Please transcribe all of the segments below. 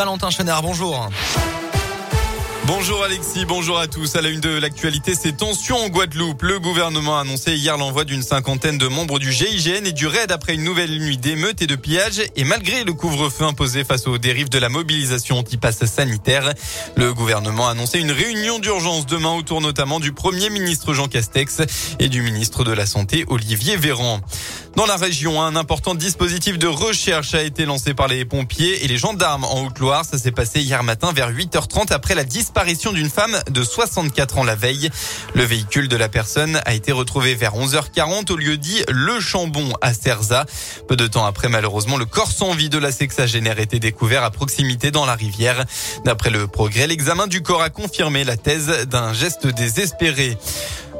Valentin Chenard, bonjour. Bonjour Alexis, bonjour à tous. À la une de l'actualité, ces tensions en Guadeloupe. Le gouvernement a annoncé hier l'envoi d'une cinquantaine de membres du GIGN et du RAID après une nouvelle nuit d'émeutes et de pillages. Et malgré le couvre-feu imposé face aux dérives de la mobilisation anti-passe sanitaire, le gouvernement a annoncé une réunion d'urgence demain autour notamment du Premier ministre Jean Castex et du ministre de la Santé Olivier Véran. Dans la région, un important dispositif de recherche a été lancé par les pompiers et les gendarmes en Haute-Loire. Ça s'est passé hier matin vers 8h30 après la disparition d'une femme de 64 ans la veille. Le véhicule de la personne a été retrouvé vers 11h40 au lieu dit Le Chambon à Cerza. Peu de temps après, malheureusement, le corps sans vie de la sexagénaire était découvert à proximité dans la rivière. D'après le progrès, l'examen du corps a confirmé la thèse d'un geste désespéré.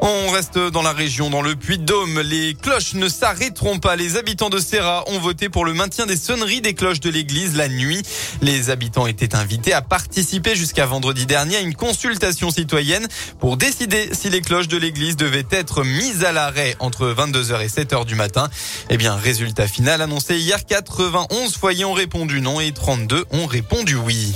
On reste dans la région, dans le Puy-de-Dôme. Les cloches ne s'arrêteront pas. Les habitants de Serra ont voté pour le maintien des sonneries des cloches de l'église la nuit. Les habitants étaient invités à participer jusqu'à vendredi dernier à une consultation citoyenne pour décider si les cloches de l'église devaient être mises à l'arrêt entre 22h et 7h du matin. Eh bien, résultat final annoncé hier, 91 foyers ont répondu non et 32 ont répondu oui.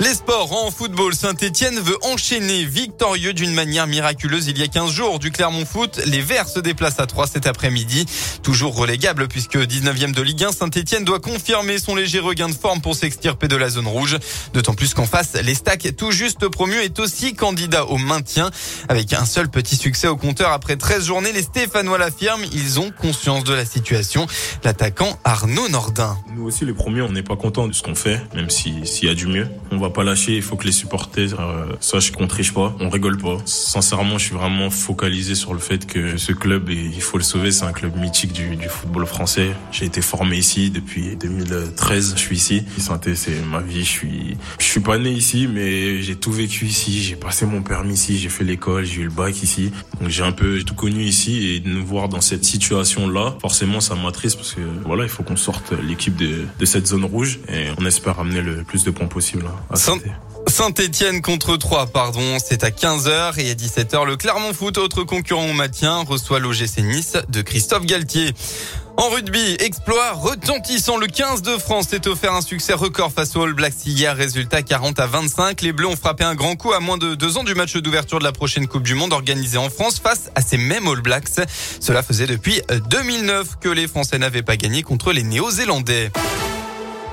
Les sports en football, Saint-Etienne veut enchaîner victorieux d'une manière miraculeuse il y a 15 jours du Clermont Foot. Les Verts se déplacent à 3 cet après-midi. Toujours relégable puisque 19e de Ligue 1, Saint-Etienne doit confirmer son léger regain de forme pour s'extirper de la zone rouge. D'autant plus qu'en face, les Stacks, tout juste promu, est aussi candidat au maintien. Avec un seul petit succès au compteur après 13 journées, les Stéphanois l'affirment, ils ont conscience de la situation. L'attaquant Arnaud Nordin. Nous aussi les premiers, on n'est pas content de ce qu'on fait, même s'il y a du mieux. On va pas lâcher. Il faut que les supporters euh, sachent qu'on triche pas, on rigole pas. Sincèrement, je suis vraiment focalisé sur le fait que ce club, il faut le sauver, c'est un club mythique du, football français. J'ai été formé ici depuis 2013. Je suis ici. Santé, c'est ma vie. Je suis, je suis pas né ici, mais j'ai tout vécu ici. J'ai passé mon permis ici. J'ai fait l'école. J'ai eu le bac ici. Donc j'ai un peu tout connu ici et de nous voir dans cette situation-là, forcément, ça m'attriste parce que voilà, il faut qu'on sorte l'équipe de, de cette zone rouge et on espère amener le plus de points possible. À Saint-Etienne contre 3, pardon, c'est à 15h et à 17h, le Clermont Foot, autre concurrent au maintien, reçoit l'OGC Nice de Christophe Galtier. En rugby, exploit retentissant. Le 15 de France s'est offert un succès record face aux All Blacks hier. Résultat 40 à 25. Les Bleus ont frappé un grand coup à moins de deux ans du match d'ouverture de la prochaine Coupe du Monde organisée en France face à ces mêmes All Blacks. Cela faisait depuis 2009 que les Français n'avaient pas gagné contre les Néo-Zélandais.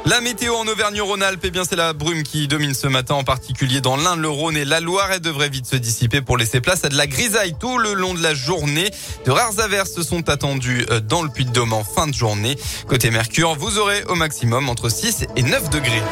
La météo en Auvergne-Rhône-Alpes, eh bien c'est la brume qui domine ce matin, en particulier dans l'Inde, le Rhône et la Loire. Elle devrait vite se dissiper pour laisser place à de la grisaille tout le long de la journée. De rares averses sont attendues euh, dans le Puy-de-Dôme en fin de journée. Côté Mercure, vous aurez au maximum entre 6 et 9 degrés.